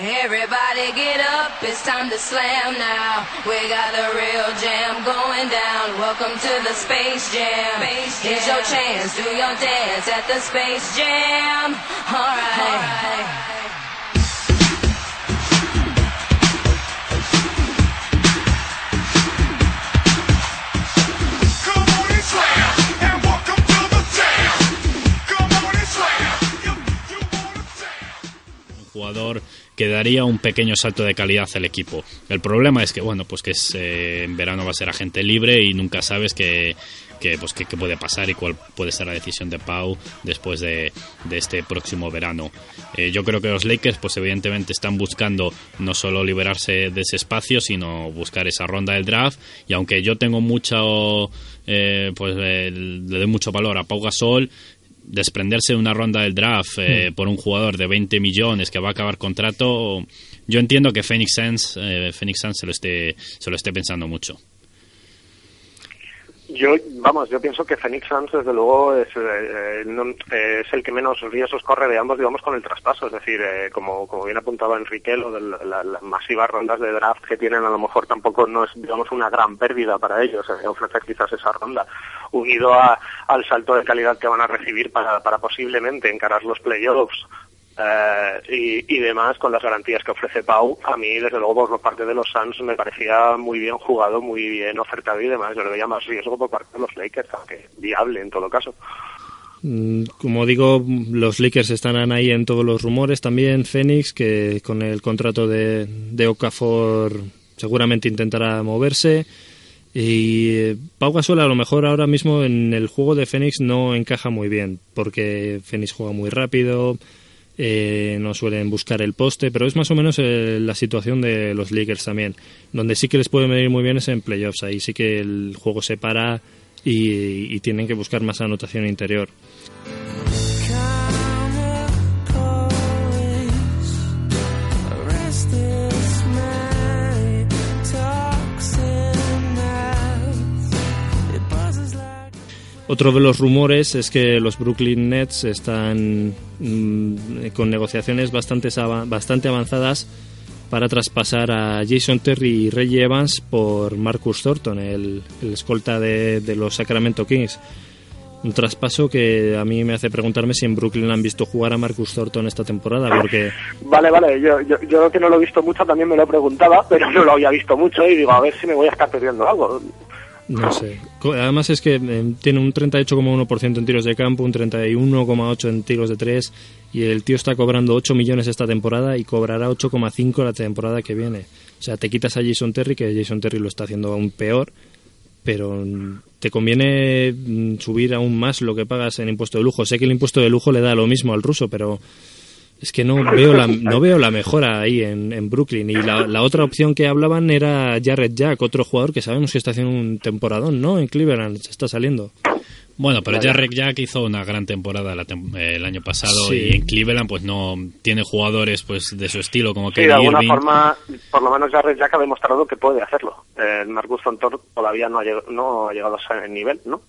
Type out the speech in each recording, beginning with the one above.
Everybody get up, it's time to slam now. We got the real jam going down. Welcome to the Space Jam. Space Jam. Here's your chance, do your dance at the Space Jam. Alright. All right. Good morning, slam. And welcome to the jam. Good morning, slam. You want to play? Un jugador que daría un pequeño salto de calidad al equipo. El problema es que, bueno, pues que es, eh, en verano va a ser agente libre y nunca sabes que, que pues qué puede pasar y cuál puede ser la decisión de Pau después de, de este próximo verano. Eh, yo creo que los Lakers, pues evidentemente están buscando no solo liberarse de ese espacio, sino buscar esa ronda del draft. Y aunque yo tengo mucho, eh, pues le doy mucho valor a Pau Gasol, desprenderse de una ronda del draft eh, hmm. por un jugador de 20 millones que va a acabar contrato, yo entiendo que Phoenix Suns, eh, Phoenix Suns se lo esté se lo esté pensando mucho. Yo, vamos, yo pienso que Phoenix Suns, desde luego, es, eh, eh, es, el que menos riesgos corre de ambos, digamos, con el traspaso. Es decir, eh, como, como bien apuntaba Enrique, lo de las masivas rondas de draft que tienen, a lo mejor tampoco no es, digamos, una gran pérdida para ellos ofrecer quizás esa ronda, unido a, al salto de calidad que van a recibir para, para posiblemente encarar los playoffs eh, y, demás con las garantías que ofrece Pau. A mí, desde luego, por parte de los Suns me parecía muy bien jugado, muy bien ofertado y demás. Yo le veía más riesgo por parte de los Lakers, aunque viable en todo caso. Mm, como digo, los Lakers están ahí en todos los rumores también. Phoenix, que con el contrato de, de Okafor seguramente intentará moverse. Y eh, Pau Gasol a lo mejor ahora mismo en el juego de Phoenix no encaja muy bien, porque Phoenix juega muy rápido, eh, no suelen buscar el poste, pero es más o menos eh, la situación de los Lakers también, donde sí que les puede venir muy bien es en playoffs, ahí sí que el juego se para y tienen que buscar más anotación interior. Otro de los rumores es que los Brooklyn Nets están mm, con negociaciones bastante, bastante avanzadas para traspasar a Jason Terry y Reggie Evans por Marcus Thornton, el, escolta de, los Sacramento Kings. Un traspaso que a mí me hace preguntarme si en Brooklyn han visto jugar a Marcus Thornton esta temporada, porque... Vale, vale, yo, yo, yo que no lo he visto mucho también me lo preguntaba, pero no lo había visto mucho y digo, a ver si me voy a estar perdiendo algo. No sé. Además es que eh, tiene un 38,1% en tiros de campo, un 31,8% en tiros de 3 y el tío está cobrando 8 millones esta temporada y cobrará 8,5 la temporada que viene. O sea, te quitas a Jason Terry, que Jason Terry lo está haciendo aún peor, pero mm, te conviene mm, subir aún más lo que pagas en impuesto de lujo. Sé que el impuesto de lujo le da lo mismo al ruso, pero es que no veo la, no veo la mejora ahí en, en Brooklyn. Y la, la, otra opción que hablaban era Jared Jack, otro jugador que sabemos que está haciendo un temporadón, ¿no? En Cleveland se está saliendo. Bueno, pero Jared Jack hizo una gran temporada el año pasado y en Cleveland pues no tiene jugadores pues de su estilo como que Sí, de alguna forma, por lo menos Jared Jack ha demostrado que puede hacerlo. Eh, Marcus Fontor todavía no ha, llegado, no ha llegado a ese nivel, ¿no?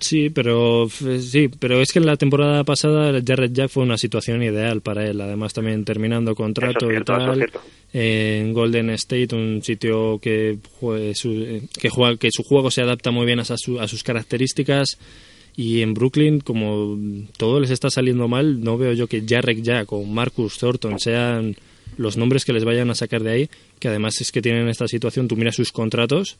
Sí, pero sí, pero es que en la temporada pasada Jared Jack fue una situación ideal para él. Además también terminando contrato y tal en Golden State, un sitio que su, que juega, que su juego se adapta muy bien a, a sus características. Y en Brooklyn, como todo les está saliendo mal, no veo yo que Jared Jack o Marcus Thornton sean los nombres que les vayan a sacar de ahí, que además es que tienen esta situación, tú miras sus contratos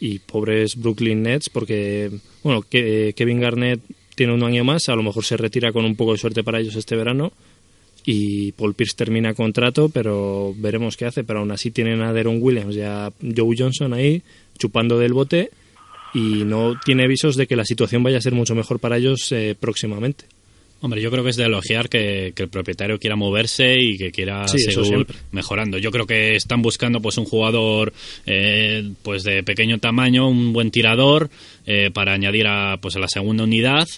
y pobres Brooklyn Nets porque, bueno, que, Kevin Garnett tiene un año más, a lo mejor se retira con un poco de suerte para ellos este verano y Paul Pierce termina contrato, pero veremos qué hace, pero aún así tienen a Deron Williams y a Joe Johnson ahí chupando del bote y no tiene avisos de que la situación vaya a ser mucho mejor para ellos eh, próximamente. Hombre, yo creo que es de elogiar que, el propietario quiera moverse y que quiera seguir mejorando. Yo creo que están buscando pues un jugador eh, pues de pequeño tamaño, un buen tirador eh, para añadir a pues a la segunda unidad.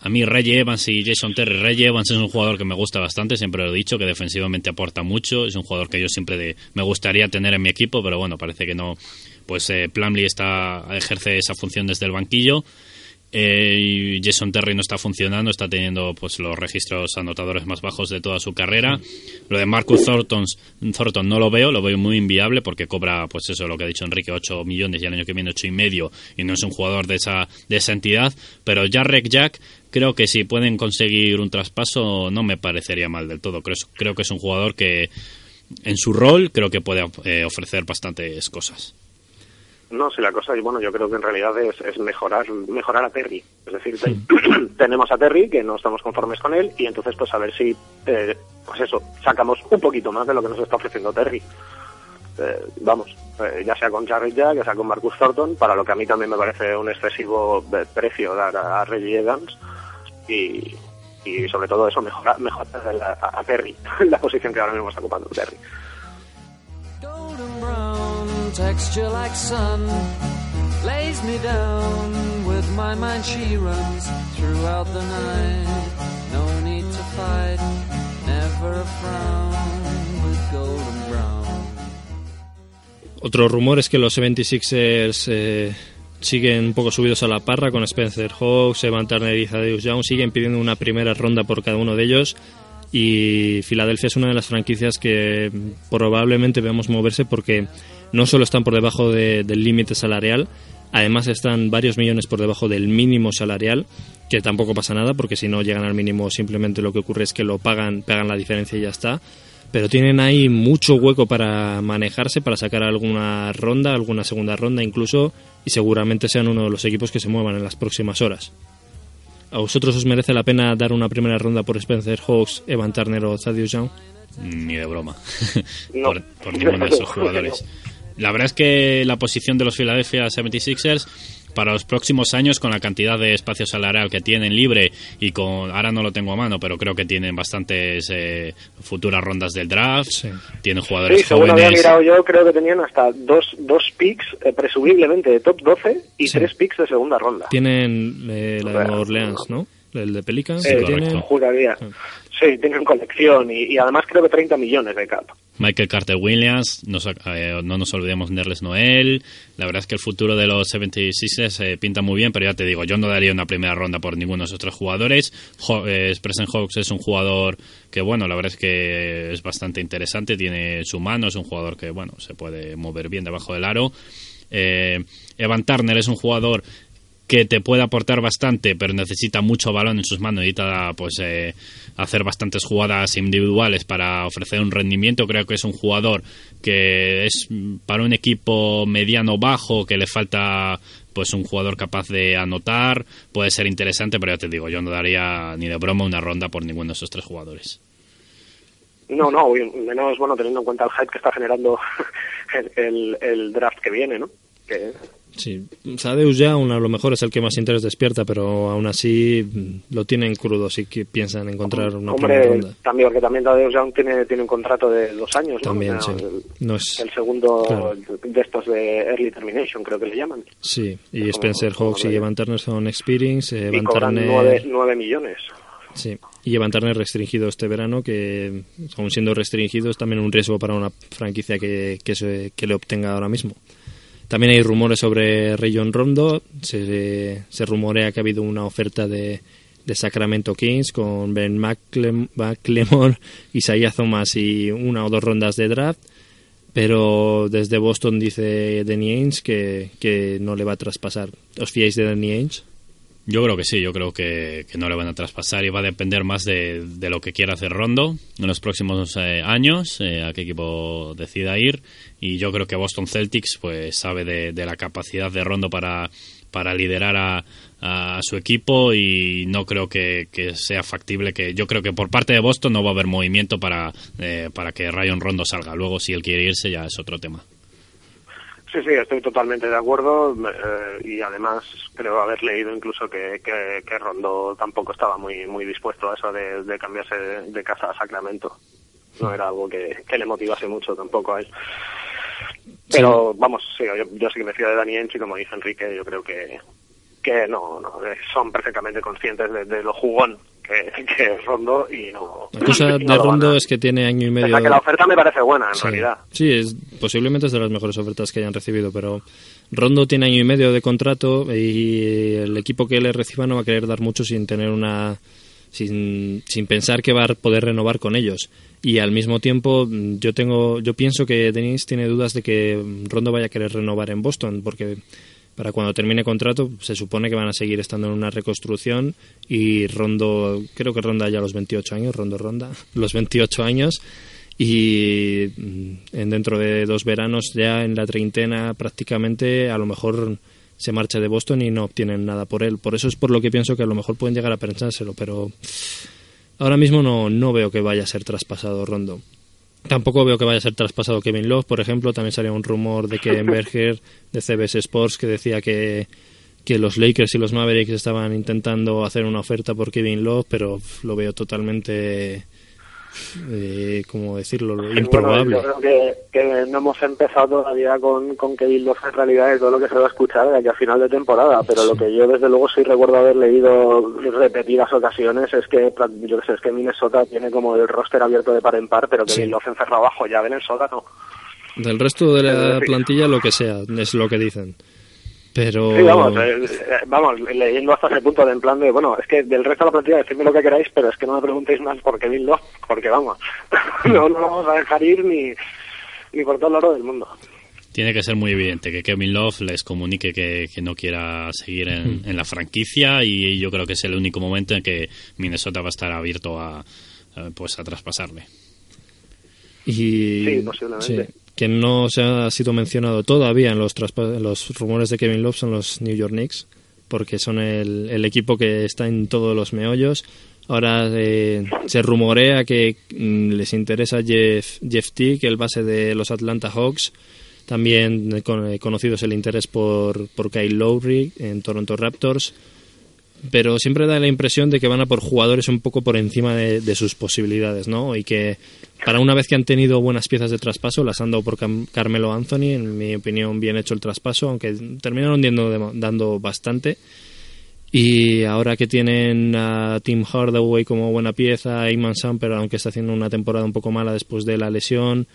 A mí Reggie Evans y Jason Terry. Reggie Evans es un jugador que me gusta bastante, siempre lo he dicho, que defensivamente aporta mucho. Es un jugador que yo siempre me gustaría tener en mi equipo, pero bueno, parece que no. Pues eh, Plumlee está, ejerce esa función desde el banquillo Eh, Jason Terry no está funcionando, está teniendo pues los registros anotadores más bajos de toda su carrera. Lo de Marcus Thornton, Thornton no lo veo, lo veo muy inviable porque cobra, pues eso, lo que ha dicho Enrique, 8 millones y el año que viene 8 y medio y no es un jugador de esa, de esa entidad. Pero Jarrek Jack, creo que si pueden conseguir un traspaso, no me parecería mal del todo. Creo, creo que es un jugador que en su rol creo que puede eh, ofrecer bastantes cosas. No, si la cosa, bueno, yo creo que en realidad es, mejorar mejorar a Terry. Es decir, tenemos a Terry, que no estamos conformes con él, y entonces pues a ver si, eh, pues eso, sacamos un poquito más de lo que nos está ofreciendo Terry. Eh, vamos, eh, ya sea con Jared Jack, ya sea con Marcus Thornton, para lo que a mí también me parece un excesivo precio dar a, Reggie Evans, y, y sobre todo eso, mejorar, mejorar a, a Terry, la posición que ahora mismo está ocupando Terry. Texture like sun lays me down with my mind. She runs throughout the night. No need to fight never a frown with golden brown. Otro rumor es que los 76ers eh, siguen un poco subidos a la parra con Spencer Hawks, Evan Turner y Zadeus Young, siguen pidiendo una primera ronda por cada uno de ellos. Y Filadelfia es una de las franquicias que probablemente veamos moverse porque no solo están por debajo del límite salarial, además están varios millones por debajo del mínimo salarial, que tampoco pasa nada, porque si no llegan al mínimo simplemente lo que ocurre es que lo pagan, pagan la diferencia y ya está. Pero tienen ahí mucho hueco para manejarse, para sacar alguna ronda, alguna segunda ronda incluso, y seguramente sean uno de los equipos que se muevan en las próximas horas. ¿A vosotros os merece la pena dar una primera ronda por Spencer Hawks, Evan Turner o Thaddeus Young? Ni de broma. por, ninguno de esos jugadores. La verdad es que la posición de los Philadelphia 76ers para los próximos años con la cantidad de espacio salarial que tienen libre y con ahora no lo tengo a mano pero creo que tienen bastantes eh, futuras rondas del draft tienen jugadores sí, según había mirado yo creo que tenían hasta dos, dos picks eh, presumiblemente de top 12 y tres picks de segunda ronda. Tienen eh, la de Orleans ¿no? el de Pelicans sí, tienen... juraría Sí, tienen colección y, además creo que 30 millones de cap. Michael Carter Williams, eh, no nos olvidemos Nerles Noel. La verdad es que el futuro de los 76ers se pinta muy bien, pero ya te digo, yo no daría una primera ronda por ninguno de esos tres jugadores. Eh, Hawks es un jugador que, bueno, la verdad es que es bastante interesante, tiene su mano, es un jugador que, bueno, se puede mover bien debajo del aro. Eh, Evan Turner es un jugador que te puede aportar bastante, pero necesita mucho balón en sus manos, necesita pues eh, hacer bastantes jugadas individuales para ofrecer un rendimiento. Creo que es un jugador que es para un equipo mediano bajo que le falta pues un jugador capaz de anotar, puede ser interesante, pero ya te digo, yo no daría ni de broma una ronda por ninguno de esos tres jugadores. No, no, menos bueno teniendo en cuenta el hype que está generando el, el draft que viene, ¿no? Que Sí, Sadeus ya a lo mejor es el que más interés despierta, pero aún así mm, lo tienen crudo si que piensan encontrar una Hombre, ronda. También, porque también Sadeus ya tiene, tiene un contrato de dos años, ¿no? También, sí. El, no es, el segundo de estos de Early Termination, creo que le llaman. Sí, y Spencer Hawks y Evan Turner son Experience. Eh, Evan Turner... Nueve, millones. Sí, y Evan Turner restringido este verano, que aún siendo restringido es también un riesgo para una franquicia que, que, se, que le obtenga ahora mismo. También hay rumores sobre Rayon Rondo. Se, se, rumorea que ha habido una oferta de, de Sacramento Kings con Ben McLemore, Isaiah Thomas y una o dos rondas de draft. Pero desde Boston dice Danny Ainge que, que no le va a traspasar. ¿Os fiáis de Danny Ainge? Yo creo que sí, yo creo que, no le van a traspasar y va a depender más de, lo que quiera hacer Rondo en los próximos eh, años, eh, a qué equipo decida ir. Y yo creo que Boston Celtics pues sabe de, la capacidad de Rondo para, para liderar a, a su equipo y no creo que, sea factible que yo creo que por parte de Boston no va a haber movimiento para, eh, para que Ryan Rondo salga. Luego si él quiere irse ya es otro tema. Sí, sí, estoy totalmente de acuerdo eh, y además creo haber leído incluso que, que, Rondo tampoco estaba muy muy dispuesto a eso de, cambiarse de, casa a Sacramento. No era algo que, le motivase mucho tampoco a él. Pero vamos, sí, yo, sí que me fío de Dani Enchi, como dice Enrique, yo creo que, que no, no, son perfectamente conscientes de lo jugón que, es Rondo y no. La cosa de Rondo es que tiene año y medio. que la oferta me parece buena, en realidad. Sí, es, posiblemente es de las mejores ofertas que hayan recibido, pero Rondo tiene año y medio de contrato y el equipo que le reciba no va a querer dar mucho sin tener una sin, sin pensar que va a poder renovar con ellos y al mismo tiempo yo tengo yo pienso que Denis tiene dudas de que Rondo vaya a querer renovar en Boston porque para cuando termine contrato se supone que van a seguir estando en una reconstrucción y Rondo creo que ronda ya los 28 años Rondo ronda los 28 años y mm, dentro de dos veranos ya en la treintena prácticamente a lo mejor se marcha de Boston y no obtienen nada por él. Por eso es por lo que pienso que a lo mejor pueden llegar a pensárselo, pero ahora mismo no, no veo que vaya a ser traspasado Rondo. Tampoco veo que vaya a ser traspasado Kevin Love, por ejemplo. También salió un rumor de que Berger de CBS Sports que decía que, que los Lakers y los Mavericks estaban intentando hacer una oferta por Kevin Love, pero lo veo totalmente eh, como decirlo, improbable. yo creo que, no hemos empezado todavía con, con Kevin Love en realidad es todo lo que se va a escuchar de aquí a final de temporada, pero lo que yo desde luego sí recuerdo haber leído repetidas ocasiones es que yo sé, es que Minnesota tiene como el roster abierto de par en par, pero Kevin sí. Love encerrado abajo ya en el sótano. Del resto de la plantilla lo que sea, es lo que dicen. Pero... Sí, vamos, eh, eh, vamos, leyendo hasta ese punto de en plan de, bueno, es que del resto de la plantilla decidme lo que queráis, pero es que no me preguntéis más por Kevin Love, porque vamos, no, no vamos a dejar ir ni, ni por todo el oro del mundo. Tiene que ser muy evidente que Kevin Love les comunique que, que no quiera seguir en, en, la franquicia y yo creo que es el único momento en que Minnesota va a estar abierto a, pues a traspasarle. Y, sí, posiblemente. Sí que no se ha sido mencionado todavía en los, los rumores de Kevin Love son los New York Knicks, porque son el, equipo que está en todos los meollos. Ahora eh, se rumorea que mm, les interesa Jeff, Jeff Tick, el base de los Atlanta Hawks. También eh, con, conocido es el interés por, por Kyle Lowry en Toronto Raptors pero siempre da la impresión de que van a por jugadores un poco por encima de, sus posibilidades, ¿no? Y que para una vez que han tenido buenas piezas de traspaso, las han dado por Carmelo Anthony, en mi opinión bien hecho el traspaso, aunque terminaron dando, dando bastante. Y ahora que tienen a Tim Hardaway como buena pieza, a Iman Samper, aunque está haciendo una temporada un poco mala después de la lesión,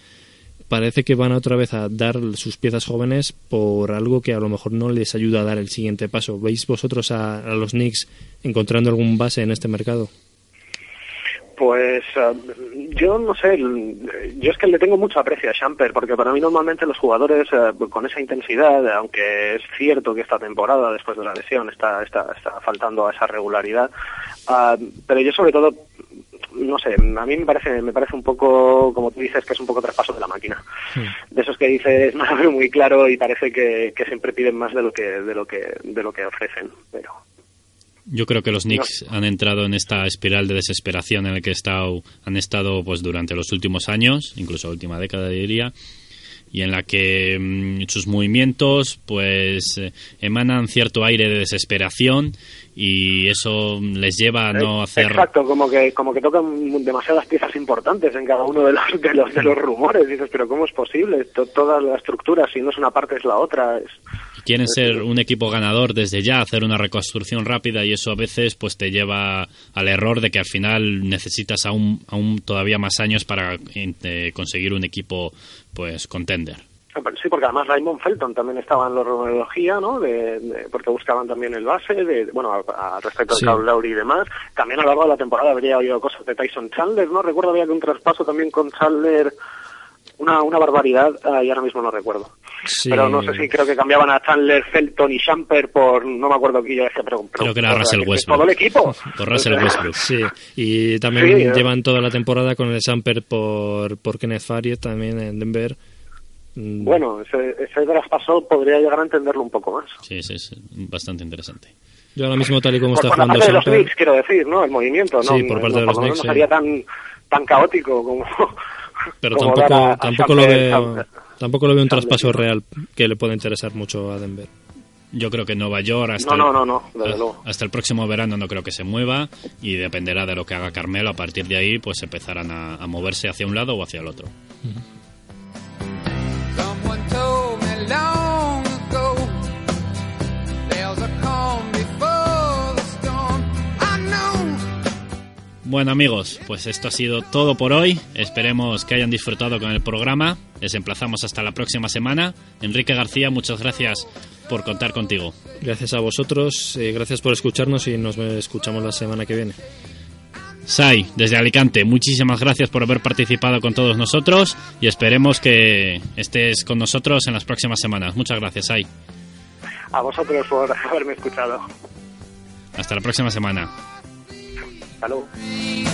parece que van otra vez a dar sus piezas jóvenes por algo que a lo mejor no les ayuda a dar el siguiente paso. ¿Veis vosotros a, los Knicks encontrando algún base en este mercado? Pues uh, yo no sé, yo es que le tengo mucho aprecio a Champer, porque para mí normalmente los jugadores uh, con esa intensidad, aunque es cierto que esta temporada después de la lesión está, está, está faltando a esa regularidad, uh, pero yo sobre todo no sé, a mí me parece, me parece un poco, como tú dices, que es un poco traspaso de la máquina. De esos que dices, no muy claro y parece que, que, siempre piden más de lo que, de lo que, de lo que ofrecen, pero. Yo creo que los Knicks no. han entrado en esta espiral de desesperación en la que estado, han estado pues durante los últimos años, incluso la última década diría, y en la que mmm, sus movimientos pues eh, emanan cierto aire de desesperación y eso les lleva a no hacer exacto como que como que tocan demasiadas piezas importantes en cada uno de los de los, de los rumores dices pero cómo es posible T toda la estructura si no es una parte es la otra es quieren ser un equipo ganador desde ya, hacer una reconstrucción rápida y eso a veces pues te lleva al error de que al final necesitas aún, aún todavía más años para eh, conseguir un equipo pues contender. Sí, porque además Raymond Felton también estaba en la rumorología, ¿no? De, de, porque buscaban también el base, de, bueno, a, a respecto sí. Kyle Lowry y demás. También a lo largo de la temporada habría oído cosas de Tyson Chandler, ¿no? Recuerdo había que un traspaso también con Chandler una, una barbaridad uh, y ahora mismo no recuerdo. Sí. Pero no sé si creo que cambiaban a Chandler, Felton y Champer por, no me acuerdo quién es que pero, Creo que era Russell Westbrook. Todo el equipo. por Russell Westbrook. Sí, y también sí, llevan toda la temporada con el Champer por, por Kenneth Farid también en Denver. Mm. Bueno, ese, ese traspaso podría llegar a entenderlo un poco más. Sí, sí, es bastante interesante. Yo ahora mismo, tal y como por, está por jugando la parte de los Knicks, quiero decir, ¿no? El movimiento, ¿no? Sí, por parte no, de los por Knicks. No sería tan, tan caótico como... Pero como tampoco, a, a tampoco, lo veo, tampoco lo veo un traspaso real que le pueda interesar mucho a Denver. Yo creo que Nueva York hasta, no, no, no, no, el, hasta el próximo verano no creo que se mueva y dependerá de lo que haga Carmelo. A partir de ahí, pues empezarán a, a moverse hacia un lado o hacia el otro. Uh -huh. Bueno amigos, pues esto ha sido todo por hoy. Esperemos que hayan disfrutado con el programa. Les emplazamos hasta la próxima semana. Enrique García, muchas gracias por contar contigo. Gracias a vosotros, eh, gracias por escucharnos y nos escuchamos la semana que viene. Sai, desde Alicante, muchísimas gracias por haber participado con todos nosotros y esperemos que estés con nosotros en las próximas semanas. Muchas gracias, Sai. A vosotros por haberme escuchado. Hasta la próxima semana. Hasta luego.